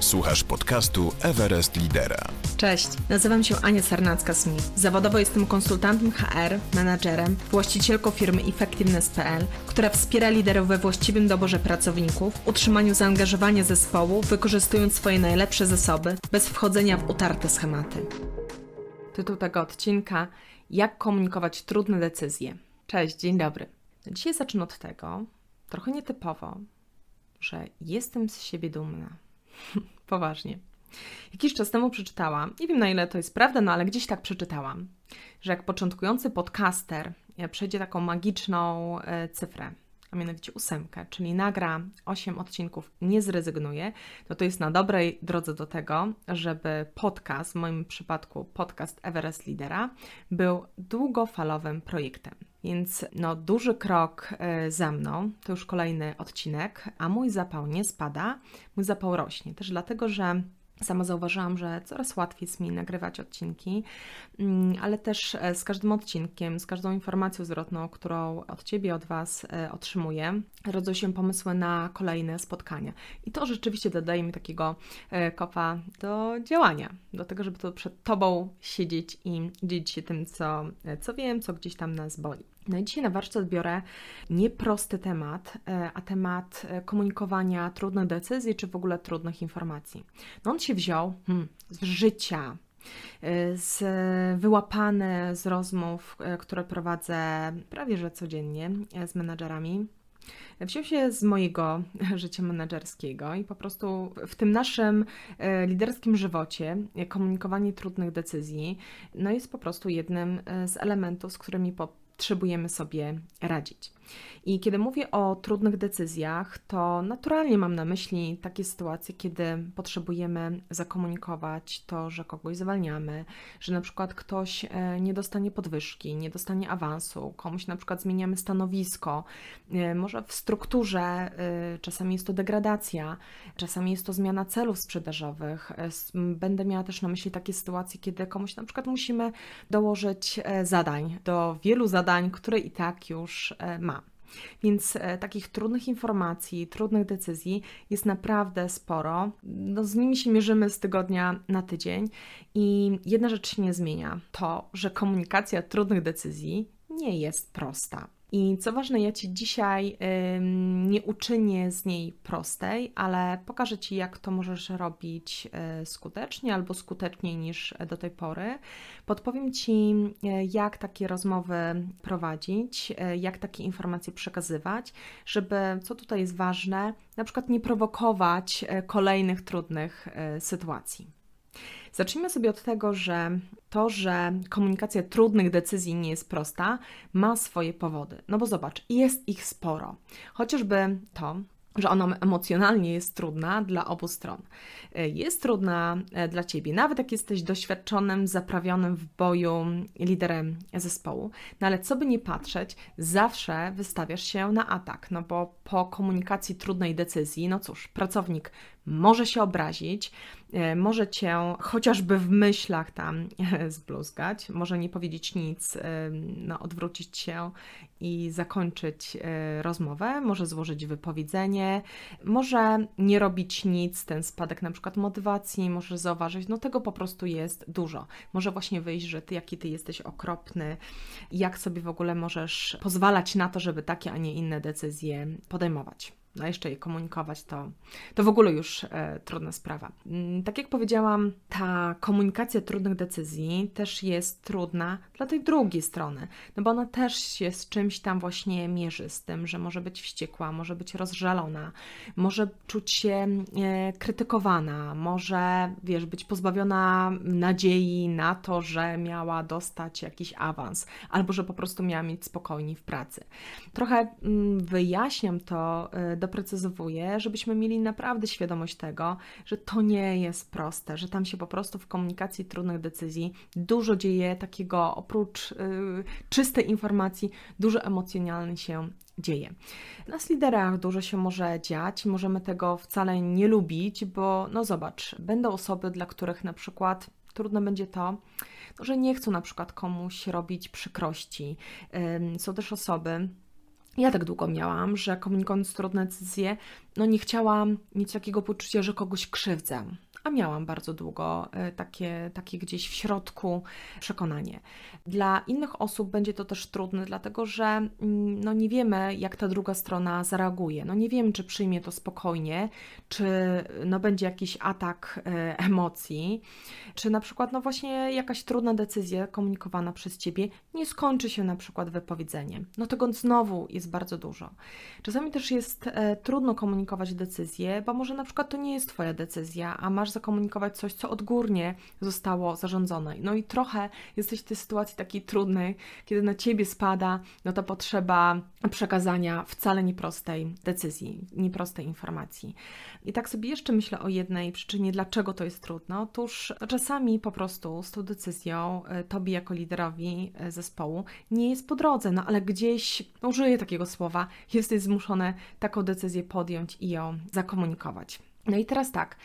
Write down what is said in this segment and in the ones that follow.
Słuchasz podcastu Everest Lidera. Cześć, nazywam się Ania Sarnacka-Smith. Zawodowo jestem konsultantem HR, menadżerem, właścicielką firmy Effectiveness.pl, która wspiera liderów we właściwym doborze pracowników, utrzymaniu zaangażowania zespołu, wykorzystując swoje najlepsze zasoby, bez wchodzenia w utarte schematy. Tytuł tego odcinka Jak komunikować trudne decyzje. Cześć, dzień dobry. Dzisiaj zacznę od tego, trochę nietypowo, że jestem z siebie dumna. Poważnie. Jakiś czas temu przeczytałam, nie wiem na ile to jest prawda, no ale gdzieś tak przeczytałam, że jak początkujący podcaster e, przejdzie taką magiczną e, cyfrę, a mianowicie ósemkę, czyli nagra 8 odcinków, nie zrezygnuje, no to jest na dobrej drodze do tego, żeby podcast, w moim przypadku podcast Everest Lidera, był długofalowym projektem. Więc no, duży krok e, za mną, to już kolejny odcinek, a mój zapał nie spada, mój zapał rośnie. Też dlatego, że Sama zauważyłam, że coraz łatwiej jest mi nagrywać odcinki, mm, ale też e, z każdym odcinkiem, z każdą informacją zwrotną, którą od Ciebie, od Was e, otrzymuję, rodzą się pomysły na kolejne spotkania. I to rzeczywiście dodaje mi takiego kopa do działania, do tego, żeby to przed Tobą siedzieć i dzielić się tym, co, co wiem, co gdzieś tam nas boli. No i dzisiaj na warsztat biorę nieprosty temat, e, a temat e, komunikowania trudnych decyzji, czy w ogóle trudnych informacji. No on się wziął hmm, z życia, e, z, wyłapane z rozmów, które prowadzę prawie że codziennie z menadżerami. Wziął się z mojego życia menedżerskiego i po prostu w tym naszym liderskim żywocie komunikowanie trudnych decyzji no jest po prostu jednym z elementów, z którymi po potrzebujemy sobie radzić. I kiedy mówię o trudnych decyzjach, to naturalnie mam na myśli takie sytuacje, kiedy potrzebujemy zakomunikować to, że kogoś zwalniamy, że na przykład ktoś e, nie dostanie podwyżki, nie dostanie awansu, komuś na przykład zmieniamy stanowisko, e, może w strukturze, e, czasami jest to degradacja, czasami jest to zmiana celów sprzedażowych. Będę miała też na myśli takie sytuacje, kiedy komuś na przykład musimy dołożyć zadań do wielu zadań, które i tak już ma. Więc e, takich trudnych informacji, trudnych decyzji jest naprawdę sporo. No, z nimi się mierzymy z tygodnia na tydzień i jedna rzecz się nie zmienia: to, że komunikacja trudnych decyzji nie jest prosta. I co ważne, ja Ci dzisiaj ym, nie uczynię z niej prostej, ale pokażę Ci, jak to możesz robić y, skutecznie albo skuteczniej niż do tej pory. Podpowiem Ci, y, jak takie rozmowy prowadzić, y, jak takie informacje przekazywać, żeby, co tutaj jest ważne, na przykład nie prowokować kolejnych trudnych sytuacji. Zacznijmy sobie od tego, że to, że komunikacja trudnych decyzji nie jest prosta, ma swoje powody. No bo zobacz, jest ich sporo. Chociażby to, że ona emocjonalnie jest trudna dla obu stron. E, jest trudna e, dla ciebie, nawet jak jesteś doświadczonym, zaprawionym w boju liderem zespołu. No ale co by nie patrzeć, zawsze wystawiasz się na atak, no bo po komunikacji trudnej decyzji, no cóż, pracownik może się obrazić, e, może cię chociażby w myślach tam zbluzgać, może nie powiedzieć nic, no, odwrócić się i zakończyć e, rozmowę, może złożyć wypowiedzenie, może nie robić nic, ten spadek na przykład motywacji, może zauważyć, no tego po prostu jest dużo. Może właśnie wyjść, że ty, jaki ty jesteś okropny, jak sobie w ogóle możesz pozwalać na to, żeby takie, a nie inne decyzje podejmować no jeszcze je komunikować, to, to w ogóle już e, trudna sprawa. Mm, tak jak powiedziałam, ta komunikacja trudnych decyzji też jest trudna dla tej drugiej strony, no bo ona też się z czymś tam właśnie mierzy, z tym, że może być wściekła, może być rozżalona, może czuć się e, krytykowana, może, wiesz, być pozbawiona nadziei na to, że miała dostać jakiś awans, albo że po prostu miała mieć spokojniej w pracy. Trochę mm, wyjaśniam to e, doprecyzowuję, żebyśmy mieli naprawdę świadomość tego, że to nie jest proste, że tam się po prostu w komunikacji trudnych decyzji dużo dzieje takiego, oprócz yy, czystej informacji, dużo emocjonalnie się dzieje. Nas liderach dużo się może dziać, możemy tego wcale nie lubić, bo no zobacz, będą osoby, dla których na przykład trudne będzie to, że nie chcą na przykład komuś robić przykrości. Są też osoby, ja tak długo miałam, że komunikując trudne decyzje, no nie chciałam mieć takiego poczucia, że kogoś krzywdzę a miałam bardzo długo e, takie, takie gdzieś w środku przekonanie. Dla innych osób będzie to też trudne, dlatego że mm, no nie wiemy, jak ta druga strona zareaguje. No nie wiem, czy przyjmie to spokojnie, czy no będzie jakiś atak e, emocji, czy na przykład no właśnie jakaś trudna decyzja komunikowana przez Ciebie nie skończy się na przykład wypowiedzeniem. No tego znowu jest bardzo dużo. Czasami też jest e, trudno komunikować decyzję, bo może na przykład to nie jest Twoja decyzja, a masz zakomunikować coś, co odgórnie zostało zarządzone. No i trochę jesteś w tej sytuacji takiej trudnej, kiedy na ciebie spada no ta potrzeba przekazania wcale nieprostej decyzji, nieprostej informacji. I tak sobie jeszcze myślę o jednej przyczynie, dlaczego to jest trudno. Otóż czasami po prostu z tą decyzją e, tobie jako liderowi e, zespołu nie jest po drodze, no ale gdzieś, no użyję takiego słowa, jesteś zmuszony taką decyzję podjąć i ją zakomunikować. No i teraz tak,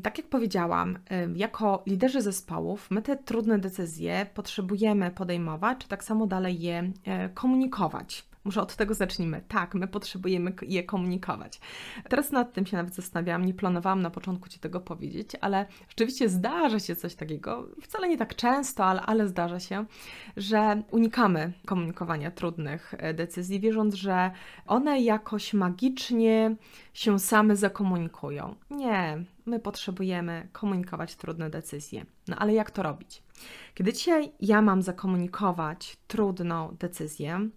tak jak powiedziałam, jako liderzy zespołów, my te trudne decyzje potrzebujemy podejmować, czy tak samo dalej je e, komunikować. Może od tego zacznijmy. Tak, my potrzebujemy je komunikować. Teraz nad tym się nawet zastanawiałam, nie planowałam na początku Ci tego powiedzieć, ale rzeczywiście zdarza się coś takiego, wcale nie tak często, ale, ale zdarza się, że unikamy komunikowania trudnych e, decyzji, wierząc, że one jakoś magicznie się same zakomunikują. Nie, my potrzebujemy komunikować trudne decyzje. No ale jak to robić? Kiedy dzisiaj ja mam zakomunikować trudną decyzję,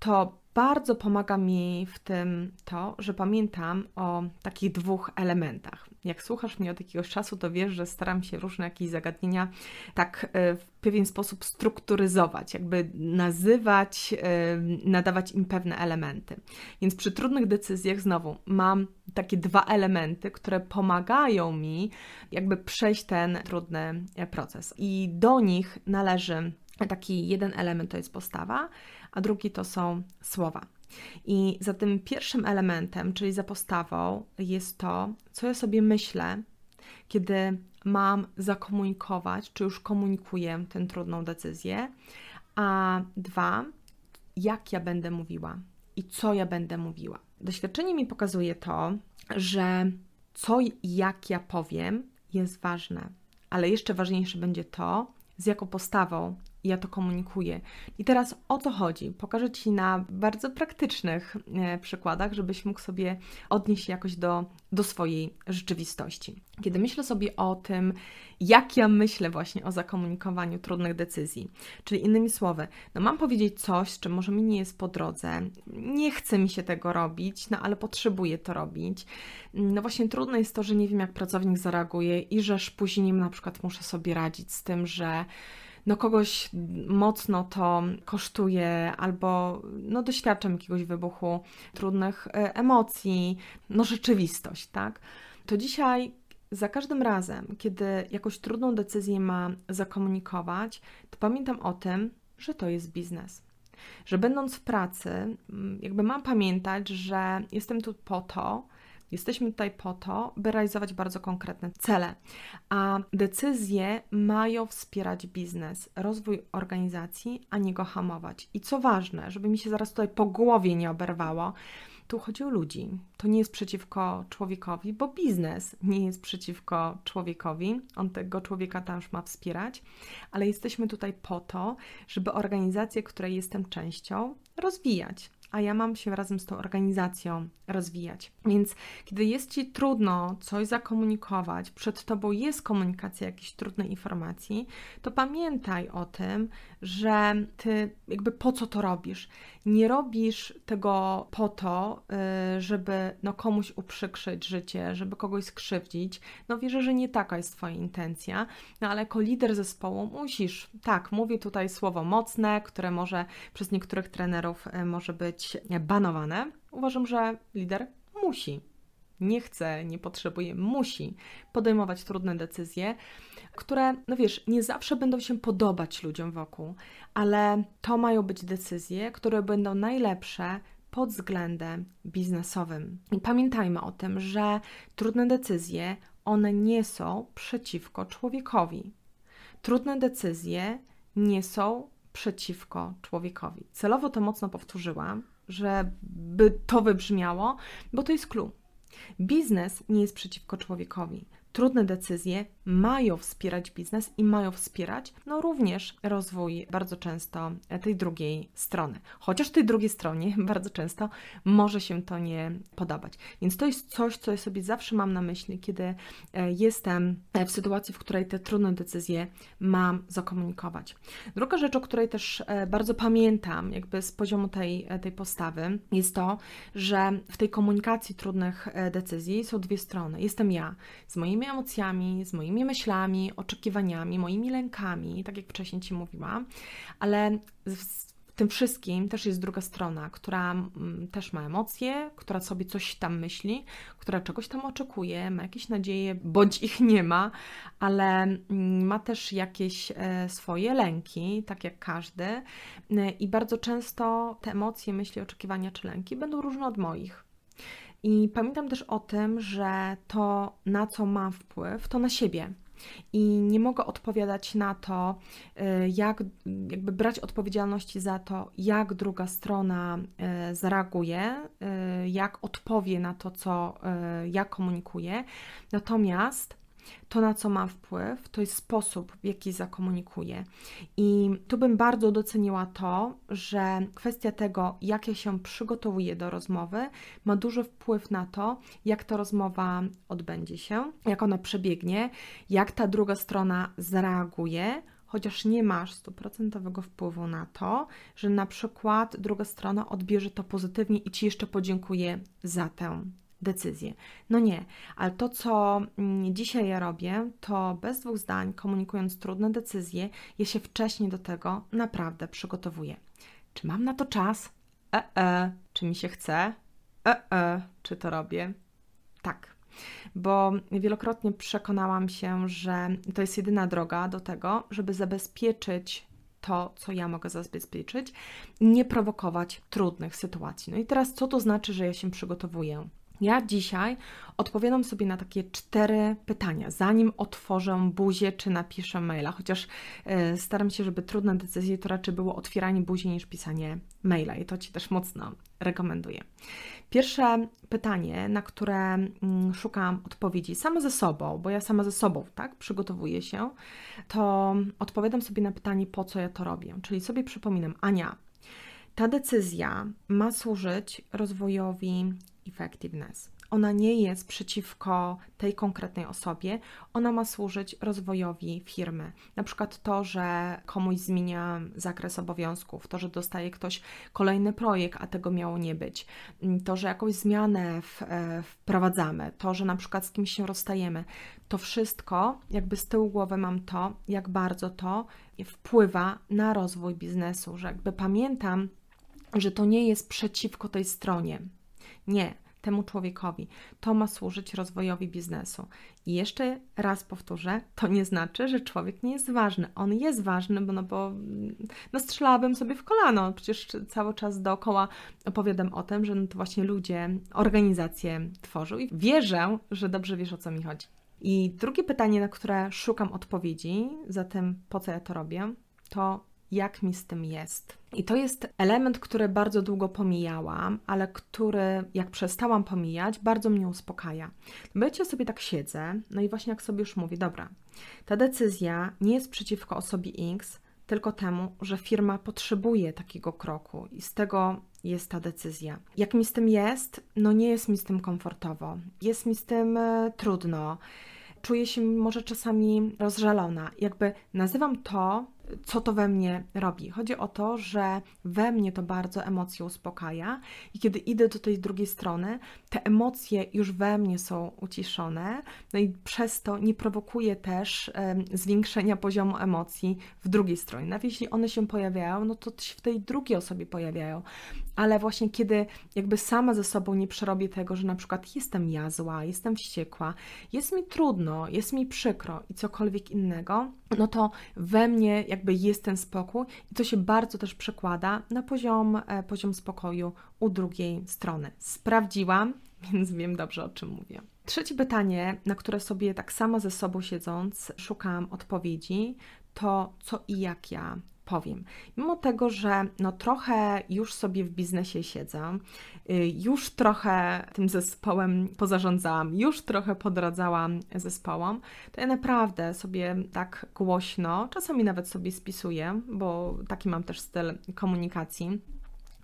to bardzo pomaga mi w tym to, że pamiętam o takich dwóch elementach. Jak słuchasz mnie od jakiegoś czasu, to wiesz, że staram się różne jakieś zagadnienia tak e, w pewien sposób strukturyzować, jakby nazywać, e, nadawać im pewne elementy. Więc przy trudnych decyzjach znowu mam takie dwa elementy, które pomagają mi jakby przejść ten trudny e, proces. I do nich należy taki jeden element to jest postawa, a drugi to są słowa. I za tym pierwszym elementem, czyli za postawą, jest to, co ja sobie myślę, kiedy mam zakomunikować, czy już komunikuję tę trudną decyzję, a dwa, jak ja będę mówiła i co ja będę mówiła. Doświadczenie mi pokazuje to, że co i jak ja powiem jest ważne, ale jeszcze ważniejsze będzie to, z jaką postawą ja to komunikuję. I teraz o to chodzi. Pokażę Ci na bardzo praktycznych e, przykładach, żebyś mógł sobie odnieść jakoś do, do swojej rzeczywistości. Kiedy myślę sobie o tym, jak ja myślę właśnie o zakomunikowaniu trudnych decyzji, czyli innymi słowy, no mam powiedzieć coś, z czym może mi nie jest po drodze, nie chce mi się tego robić, no ale potrzebuję to robić. No właśnie trudne jest to, że nie wiem, jak pracownik zareaguje i żeż później na przykład muszę sobie radzić z tym, że no kogoś mocno to kosztuje, albo no doświadczam jakiegoś wybuchu trudnych e, emocji, no rzeczywistość, tak? To dzisiaj za każdym razem, kiedy jakąś trudną decyzję ma zakomunikować, to pamiętam o tym, że to jest biznes. Że będąc w pracy, jakby mam pamiętać, że jestem tu po to, Jesteśmy tutaj po to, by realizować bardzo konkretne cele, a decyzje mają wspierać biznes, rozwój organizacji, a nie go hamować. I co ważne, żeby mi się zaraz tutaj po głowie nie oberwało, tu chodzi o ludzi. To nie jest przeciwko człowiekowi, bo biznes nie jest przeciwko człowiekowi. On tego człowieka też ma wspierać, ale jesteśmy tutaj po to, żeby organizację, której jestem częścią, rozwijać a ja mam się razem z tą organizacją rozwijać. Więc kiedy jest Ci trudno coś zakomunikować, przed Tobą jest komunikacja jakiejś trudnej informacji, to pamiętaj o tym, że Ty jakby po co to robisz. Nie robisz tego po to, y, żeby no, komuś uprzykrzyć życie, żeby kogoś skrzywdzić. No wierzę, że nie taka jest Twoja intencja, no ale jako lider zespołu musisz, tak, mówię tutaj słowo mocne, które może przez niektórych trenerów y, może być banowane. Uważam, że lider musi nie chce, nie potrzebuje, musi podejmować trudne decyzje, które, no wiesz, nie zawsze będą się podobać ludziom wokół, ale to mają być decyzje, które będą najlepsze pod względem biznesowym. I pamiętajmy o tym, że trudne decyzje, one nie są przeciwko człowiekowi. Trudne decyzje nie są przeciwko człowiekowi. Celowo to mocno powtórzyłam, żeby to wybrzmiało, bo to jest clue. Biznes nie jest przeciwko człowiekowi trudne decyzje mają wspierać biznes i mają wspierać no również rozwój bardzo często tej drugiej strony. Chociaż tej drugiej stronie bardzo często może się to nie podobać. Więc to jest coś, co ja sobie zawsze mam na myśli, kiedy e, jestem w sytuacji, w której te trudne decyzje mam zakomunikować. Druga rzecz, o której też e, bardzo pamiętam, jakby z poziomu tej, e, tej postawy, jest to, że w tej komunikacji trudnych decyzji są dwie strony. Jestem ja z moimi emocjami, z moimi myślami, oczekiwaniami, moimi lękami, tak jak wcześniej Ci mówiłam, ale w tym wszystkim też jest druga strona, która mm, też ma emocje, która sobie coś tam myśli, która czegoś tam oczekuje, ma jakieś nadzieje, bądź ich nie ma, ale mm, ma też jakieś e, swoje lęki, tak jak każdy. E, I bardzo często te emocje, myśli, oczekiwania czy lęki będą różne od moich. I pamiętam też o tym, że to, na co mam wpływ, to na siebie. I nie mogę odpowiadać na to, y, jak jakby brać odpowiedzialności za to, jak druga strona y, zareaguje, y, jak odpowie na to, co ja komunikuję. Natomiast to, na co mam wpływ, to jest sposób, w jaki zakomunikuję. I tu bym bardzo doceniła to, że kwestia tego, jak ja się przygotowuję do rozmowy, ma duży wpływ na to, jak ta rozmowa odbędzie się, jak ona przebiegnie, jak ta druga strona zareaguje chociaż nie masz stuprocentowego wpływu na to, że na przykład druga strona odbierze to pozytywnie i ci jeszcze podziękuje za tę decyzję. No nie, ale to, co mm, dzisiaj ja robię, to bez dwóch zdań, komunikując trudne decyzje, ja się wcześniej do tego naprawdę przygotowuję. Czy mam na to czas? E, e. Czy mi się chce? E, e. Czy to robię? Tak. Bo wielokrotnie przekonałam się, że to jest jedyna droga do tego, żeby zabezpieczyć to, co ja mogę zabezpieczyć, nie prowokować trudnych sytuacji. No i teraz, co to znaczy, że ja się przygotowuję? Ja dzisiaj odpowiadam sobie na takie cztery pytania, zanim otworzę buzię czy napiszę maila, chociaż y, staram się, żeby trudne decyzje to raczej było otwieranie buzi niż pisanie maila i to Ci też mocno rekomenduję. Pierwsze pytanie, na które y, szukam odpowiedzi sama ze sobą, bo ja sama ze sobą tak przygotowuję się, to odpowiadam sobie na pytanie, po co ja to robię. Czyli sobie przypominam, Ania, ta decyzja ma służyć rozwojowi effectiveness. Ona nie jest przeciwko tej konkretnej osobie, ona ma służyć rozwojowi firmy. Na przykład to, że komuś zmienia zakres obowiązków, to, że dostaje ktoś kolejny projekt, a tego miało nie być, to, że jakąś zmianę w, e, wprowadzamy, to, że na przykład z kimś się rozstajemy. To wszystko, jakby z tyłu głowy mam to, jak bardzo to wpływa na rozwój biznesu, że jakby pamiętam, że to nie jest przeciwko tej stronie. Nie, temu człowiekowi. To ma służyć rozwojowi biznesu. I jeszcze raz powtórzę, to nie znaczy, że człowiek nie jest ważny. On jest ważny, bo, no bo no strzelałabym sobie w kolano. Przecież cały czas dookoła opowiadam o tym, że no to właśnie ludzie organizacje tworzą i wierzę, że dobrze wiesz o co mi chodzi. I drugie pytanie, na które szukam odpowiedzi, za tym po co ja to robię, to jak mi z tym jest. I to jest element, który bardzo długo pomijałam, ale który, jak przestałam pomijać, bardzo mnie uspokaja. Bo ja sobie tak siedzę, no i właśnie jak sobie już mówię, dobra, ta decyzja nie jest przeciwko osobie X, tylko temu, że firma potrzebuje takiego kroku i z tego jest ta decyzja. Jak mi z tym jest? No nie jest mi z tym komfortowo, jest mi z tym e, trudno. Czuję się może czasami rozżalona. Jakby nazywam to co to we mnie robi. Chodzi o to, że we mnie to bardzo emocje uspokaja i kiedy idę do tej drugiej strony, te emocje już we mnie są uciszone, no i przez to nie prowokuje też zwiększenia poziomu emocji w drugiej stronie. Nawet jeśli one się pojawiają, no to się w tej drugiej osobie pojawiają, ale właśnie kiedy jakby sama ze sobą nie przerobię tego, że na przykład jestem ja zła, jestem wściekła, jest mi trudno, jest mi przykro i cokolwiek innego, no to we mnie jakby jest ten spokój i to się bardzo też przekłada na poziom, e, poziom spokoju u drugiej strony. Sprawdziłam, więc wiem dobrze o czym mówię. Trzecie pytanie, na które sobie tak sama ze sobą siedząc szukam odpowiedzi, to co i jak ja powiem. Mimo tego, że no trochę już sobie w biznesie siedzę, y, już trochę tym zespołem pozarządzałam, już trochę podradzałam zespołom, to ja naprawdę sobie tak głośno, czasami nawet sobie spisuję, bo taki mam też styl komunikacji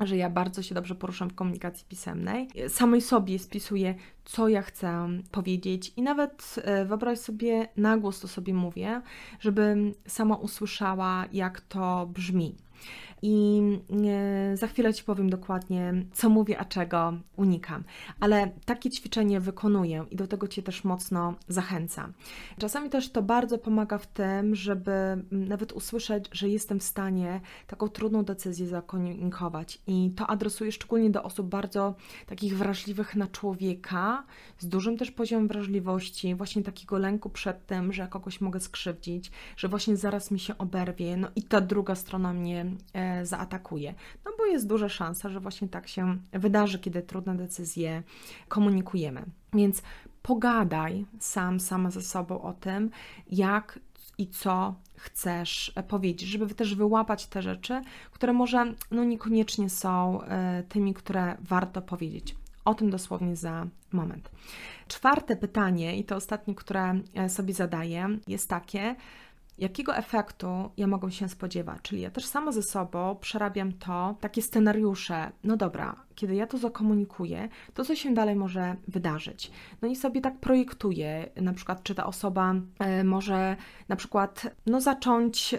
że ja bardzo się dobrze poruszam w komunikacji pisemnej. Samej sobie spisuję, co ja chcę powiedzieć i nawet e, wyobraź sobie, na głos to sobie mówię, żebym sama usłyszała, jak to brzmi i e, za chwilę Ci powiem dokładnie, co mówię, a czego unikam. Ale takie ćwiczenie wykonuję i do tego Cię też mocno zachęcam. Czasami też to bardzo pomaga w tym, żeby nawet usłyszeć, że jestem w stanie taką trudną decyzję zakomunikować i to adresuję szczególnie do osób bardzo takich wrażliwych na człowieka, z dużym też poziomem wrażliwości, właśnie takiego lęku przed tym, że kogoś mogę skrzywdzić, że właśnie zaraz mi się oberwie, no i ta druga strona mnie e, zaatakuje. No bo jest duża szansa, że właśnie tak się wydarzy, kiedy trudne decyzje komunikujemy. Więc pogadaj sam, sama ze sobą o tym, jak i co chcesz powiedzieć, żeby też wyłapać te rzeczy, które może no niekoniecznie są e, tymi, które warto powiedzieć. O tym dosłownie za moment. Czwarte pytanie, i to ostatnie, które e, sobie zadaję, jest takie, jakiego efektu ja mogę się spodziewać. Czyli ja też sama ze sobą przerabiam to, takie scenariusze. No dobra, kiedy ja to zakomunikuję, to co się dalej może wydarzyć. No i sobie tak projektuję, na przykład, czy ta osoba y, może na przykład no, zacząć y,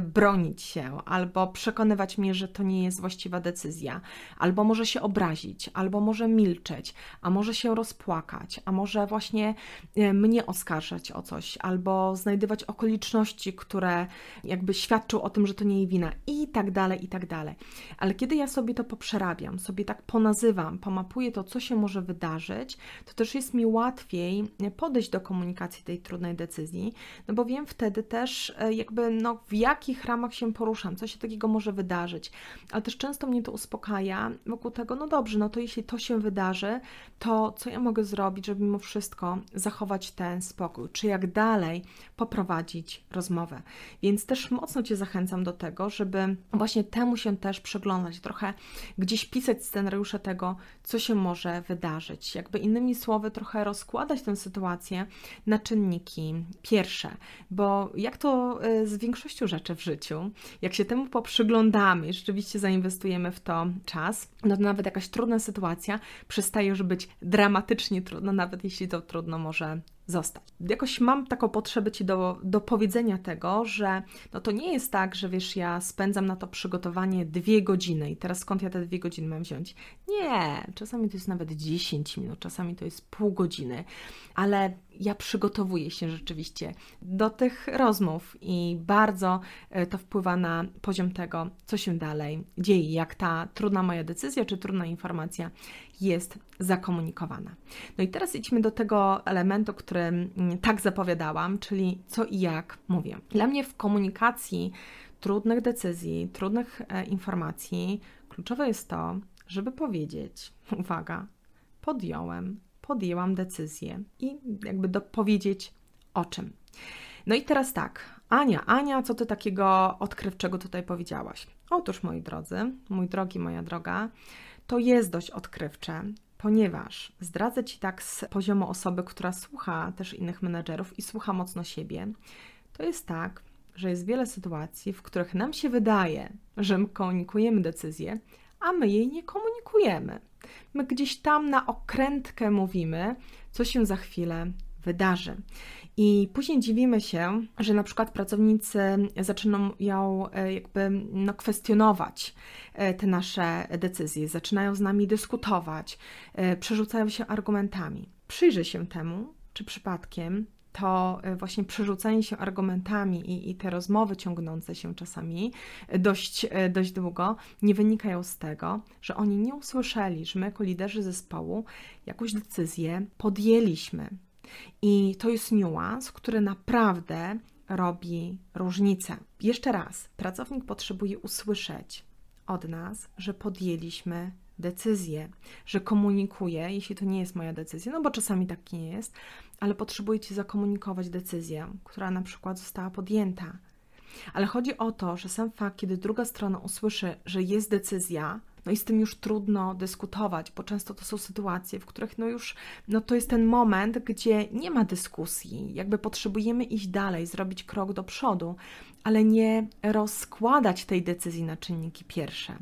bronić się, albo przekonywać mnie, że to nie jest właściwa decyzja, albo może się obrazić, albo może milczeć, a może się rozpłakać, a może właśnie y, mnie oskarżać o coś, albo znajdywać okoliczności, które jakby świadczą o tym, że to nie jej wina, i tak dalej, i tak dalej. Ale kiedy ja sobie to poprzerabiam, sobie sobie tak ponazywam, pomapuję to, co się może wydarzyć, to też jest mi łatwiej podejść do komunikacji tej trudnej decyzji, no bo wiem wtedy też e, jakby no, w jakich ramach się poruszam, co się takiego może wydarzyć. Ale też często mnie to uspokaja wokół tego, no dobrze, no to jeśli to się wydarzy, to co ja mogę zrobić, żeby mimo wszystko zachować ten spokój, czy jak dalej poprowadzić rozmowę. Więc też mocno Cię zachęcam do tego, żeby właśnie temu się też przyglądać, trochę gdzieś pisać scenariusze tego, co się może wydarzyć. Jakby innymi słowy, trochę rozkładać tę sytuację na czynniki pierwsze, bo jak to y, z większością rzeczy w życiu, jak się temu poprzyglądamy i rzeczywiście zainwestujemy w to czas, no to nawet jakaś trudna sytuacja przestaje już być dramatycznie trudna, nawet jeśli to trudno może zostać. Jakoś mam taką potrzebę Ci do, do powiedzenia tego, że no to nie jest tak, że wiesz, ja spędzam na to przygotowanie dwie godziny i teraz skąd ja te dwie godziny mam wziąć? Nie, czasami to jest nawet 10 minut, czasami to jest pół godziny, ale ja przygotowuję się rzeczywiście do tych rozmów i bardzo e, to wpływa na poziom tego, co się dalej dzieje, jak ta trudna moja decyzja czy trudna informacja jest zakomunikowana. No i teraz idźmy do tego elementu, który mm, tak zapowiadałam, czyli co i jak mówię. Dla mnie w komunikacji trudnych decyzji, trudnych e, informacji kluczowe jest to, żeby powiedzieć, uwaga, podjąłem podjęłam decyzję i jakby dopowiedzieć o czym. No i teraz tak, Ania, Ania, co ty takiego odkrywczego tutaj powiedziałaś? Otóż, moi drodzy, mój drogi, moja droga, to jest dość odkrywcze, ponieważ zdradzę Ci tak z poziomu osoby, która słucha też innych menedżerów i słucha mocno siebie, to jest tak, że jest wiele sytuacji, w których nam się wydaje, że my komunikujemy decyzję, a my jej nie komunikujemy. My gdzieś tam na okrętkę mówimy, co się za chwilę wydarzy. I później dziwimy się, że na przykład pracownicy zaczynają e, jakby no, kwestionować e, te nasze decyzje, zaczynają z nami dyskutować, e, przerzucają się argumentami. Przyjrzyj się temu, czy przypadkiem to e, właśnie przerzucanie się argumentami i, i, te rozmowy ciągnące się czasami dość, e, dość długo nie wynikają z tego, że oni nie usłyszeli, że my jako liderzy zespołu jakąś decyzję podjęliśmy. I to jest niuans, który naprawdę robi różnicę. Jeszcze raz, pracownik potrzebuje usłyszeć od nas, że podjęliśmy decyzję, że komunikuję, jeśli to nie jest moja decyzja, no bo czasami tak nie jest, ale potrzebujecie zakomunikować decyzję, która na przykład została podjęta. Ale chodzi o to, że sam fakt, kiedy druga strona usłyszy, że jest decyzja, no i z tym już trudno dyskutować, bo często to są sytuacje, w których no już no to jest ten moment, gdzie nie ma dyskusji, jakby potrzebujemy iść dalej, zrobić krok do przodu, ale nie rozkładać tej decyzji na czynniki pierwsze.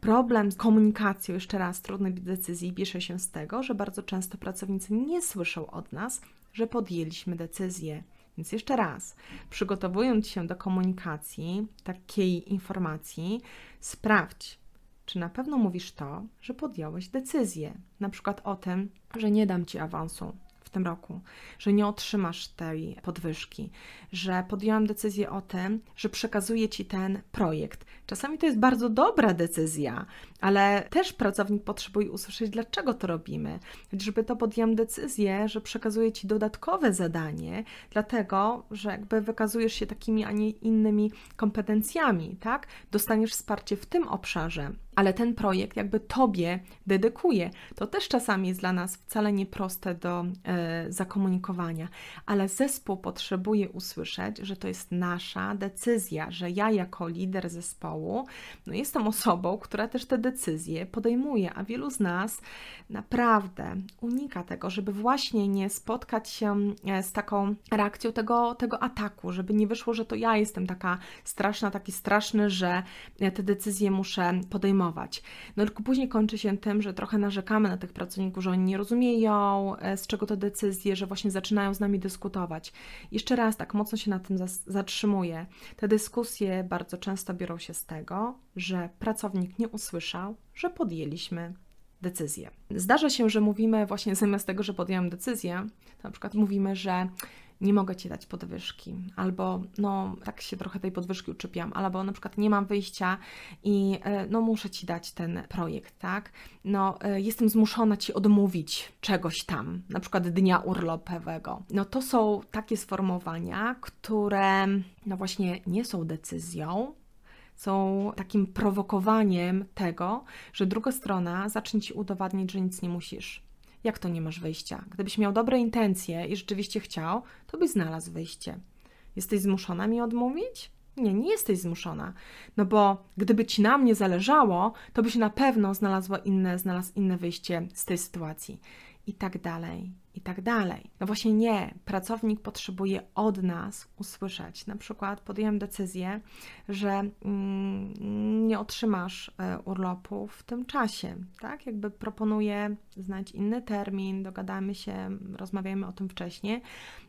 Problem z komunikacją, jeszcze raz, trudnych decyzji bierze się z tego, że bardzo często pracownicy nie słyszą od nas, że podjęliśmy decyzję. Więc jeszcze raz, przygotowując się do komunikacji, takiej informacji, sprawdź, czy na pewno mówisz to, że podjąłeś decyzję, na przykład o tym, że nie dam ci awansu, tym roku, że nie otrzymasz tej podwyżki, że podjąłem decyzję o tym, że przekazuję ci ten projekt. Czasami to jest bardzo dobra decyzja, ale też pracownik potrzebuje usłyszeć, dlaczego to robimy. Żeby to podjąłem decyzję, że przekazuję ci dodatkowe zadanie, dlatego, że jakby wykazujesz się takimi, a nie innymi kompetencjami, tak? Dostaniesz wsparcie w tym obszarze ale ten projekt jakby Tobie dedykuje. To też czasami jest dla nas wcale nieproste do e, zakomunikowania, ale zespół potrzebuje usłyszeć, że to jest nasza decyzja, że ja jako lider zespołu no jestem osobą, która też te decyzje podejmuje, a wielu z nas naprawdę unika tego, żeby właśnie nie spotkać się e, z taką reakcją tego, tego ataku, żeby nie wyszło, że to ja jestem taka straszna, taki straszny, że te decyzje muszę podejmować no tylko później kończy się tym, że trochę narzekamy na tych pracowników, że oni nie rozumieją, e, z czego to decyzje, że właśnie zaczynają z nami dyskutować. Jeszcze raz tak mocno się na tym zatrzymuję. Te dyskusje bardzo często biorą się z tego, że pracownik nie usłyszał, że podjęliśmy decyzję. Zdarza się, że mówimy właśnie zamiast tego, że podjąłem decyzję, na przykład mówimy, że nie mogę Ci dać podwyżki, albo no tak się trochę tej podwyżki uczepiam, albo na przykład nie mam wyjścia i e, no muszę Ci dać ten projekt, tak? No e, jestem zmuszona Ci odmówić czegoś tam, na przykład dnia urlopowego. No to są takie sformułowania, które no właśnie nie są decyzją, są takim prowokowaniem tego, że druga strona zacznie Ci udowadniać, że nic nie musisz jak to nie masz wyjścia? Gdybyś miał dobre intencje i rzeczywiście chciał, to byś znalazł wyjście. Jesteś zmuszona mi odmówić? Nie, nie jesteś zmuszona. No bo gdyby ci na mnie zależało, to byś na pewno znalazła inne, znalazł inne wyjście z tej sytuacji. I tak dalej, i tak dalej. No właśnie nie, pracownik potrzebuje od nas usłyszeć. Na przykład podjąłem decyzję, że mm, nie otrzymasz e, urlopu w tym czasie, tak? Jakby proponuję znać inny termin, dogadamy się, rozmawiamy o tym wcześniej,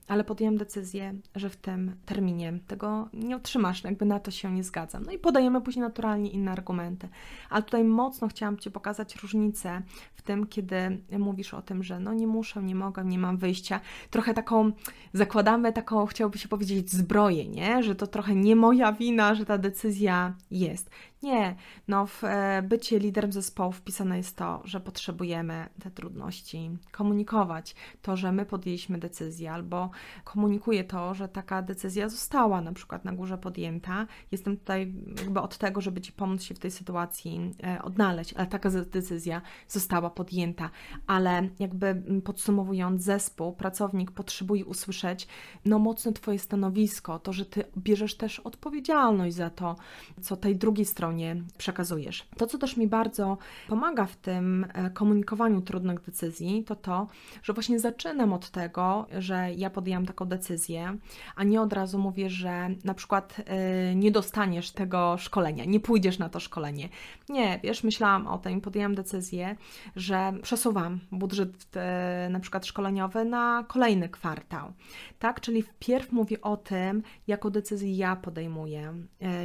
ale podjąłem decyzję, że w tym terminie tego nie otrzymasz, jakby na to się nie zgadzam. No i podajemy później naturalnie inne argumenty. Ale tutaj mocno chciałam Ci pokazać różnicę w tym, kiedy mówisz o tym, że no nie muszę, nie mogę, nie mam wyjścia. Trochę taką, zakładamy taką, chciałoby się powiedzieć, zbroję, nie? Że to trochę nie moja wina, że ta decyzja jest. Nie, no w e, bycie liderem zespołu wpisane jest to, że potrzebujemy te trudności komunikować. To, że my podjęliśmy decyzję albo komunikuje to, że taka decyzja została na przykład na górze podjęta. Jestem tutaj jakby od tego, żeby Ci pomóc się w tej sytuacji e, odnaleźć, ale taka decyzja została podjęta. Ale jakby podsumowując, zespół, pracownik potrzebuje usłyszeć no mocno Twoje stanowisko, to, że Ty bierzesz też odpowiedzialność za to, co tej drugiej stronie przekazujesz. To, co też mi bardzo pomaga w tym e, komunikowaniu trudnych decyzji, to to, że właśnie zaczynam od tego, że ja podjęłam taką decyzję, a nie od razu mówię, że na przykład yy, nie dostaniesz tego szkolenia, nie pójdziesz na to szkolenie. Nie, wiesz, myślałam o tym, podjęłam decyzję, że przesuwam budżet yy, na przykład szkoleniowy na kolejny kwartał. Tak, czyli wpierw mówię o tym, jaką decyzję ja podejmuję,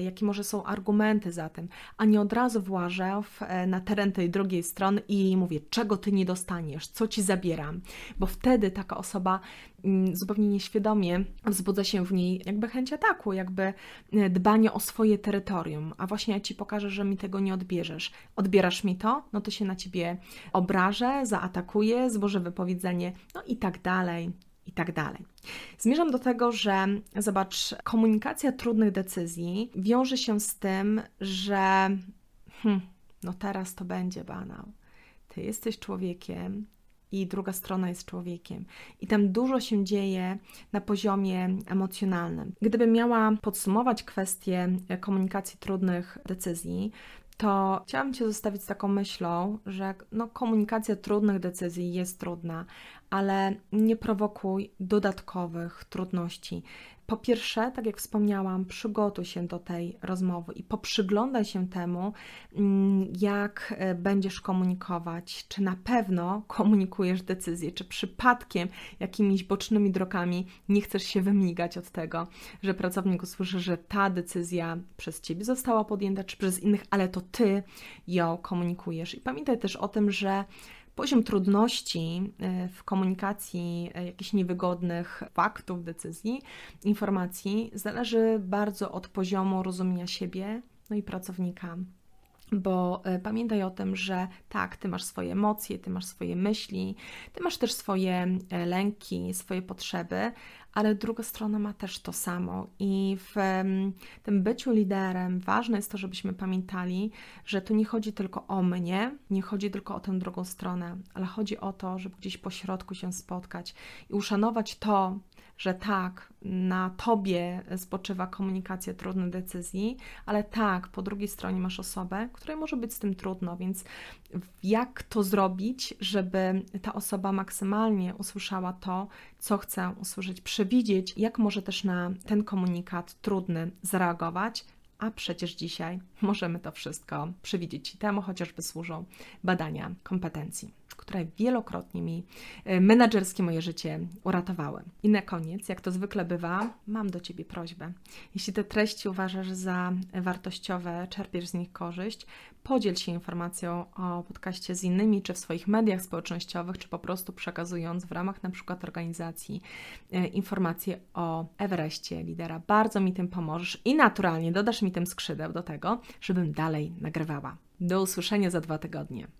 jakie może są argumenty za tym, a nie od razu włażę w, na teren tej drugiej strony i mówię, czego ty nie dostaniesz, co ci zabieram, bo wtedy taka osoba Mm, zupełnie nieświadomie wzbudza się w niej jakby chęć ataku, jakby e, dbanie o swoje terytorium, a właśnie ja Ci pokażę, że mi tego nie odbierzesz. Odbierasz mi to, no to się na Ciebie obrażę, zaatakuję, złożę wypowiedzenie, no i tak dalej, i tak dalej. Zmierzam do tego, że zobacz, komunikacja trudnych decyzji wiąże się z tym, że hmm, no teraz to będzie banał. Ty jesteś człowiekiem, i druga strona jest człowiekiem. I tam dużo się dzieje na poziomie emocjonalnym. Gdybym miała podsumować kwestię komunikacji trudnych decyzji, to chciałam Cię zostawić z taką myślą, że no, komunikacja trudnych decyzji jest trudna, ale nie prowokuj dodatkowych trudności. Po pierwsze, tak jak wspomniałam, przygotuj się do tej rozmowy i poprzyglądaj się temu, mm, jak e, będziesz komunikować, czy na pewno komunikujesz decyzję, czy przypadkiem jakimiś bocznymi drogami nie chcesz się wymigać od tego, że pracownik usłyszy, że ta decyzja przez ciebie została podjęta, czy przez innych, ale to ty ją komunikujesz. I pamiętaj też o tym, że Poziom trudności e, w komunikacji e, jakichś niewygodnych faktów, decyzji, informacji zależy bardzo od poziomu rozumienia siebie no i pracownika. Bo e, pamiętaj o tym, że tak, ty masz swoje emocje, ty masz swoje myśli, ty masz też swoje lęki, swoje potrzeby, ale druga strona ma też to samo. I w tym byciu liderem ważne jest to, żebyśmy pamiętali, że tu nie chodzi tylko o mnie, nie chodzi tylko o tę drugą stronę, ale chodzi o to, żeby gdzieś po środku się spotkać i uszanować to, że tak, na tobie spoczywa komunikacja trudnych decyzji, ale tak, po drugiej stronie masz osobę, której może być z tym trudno, więc jak to zrobić, żeby ta osoba maksymalnie usłyszała to, co chce usłyszeć, przewidzieć, jak może też na ten komunikat trudny zareagować, a przecież dzisiaj możemy to wszystko przewidzieć. Temu chociażby służą badania kompetencji które wielokrotnie mi e, menedżerskie moje życie uratowały. I na koniec, jak to zwykle bywa, mam do Ciebie prośbę. Jeśli te treści uważasz za wartościowe, czerpiesz z nich korzyść, podziel się informacją o podcaście z innymi, czy w swoich mediach społecznościowych, czy po prostu przekazując w ramach na przykład organizacji e, informacje o Everestie lidera. Bardzo mi tym pomożesz i naturalnie dodasz mi tym skrzydeł do tego, żebym dalej nagrywała. Do usłyszenia za dwa tygodnie.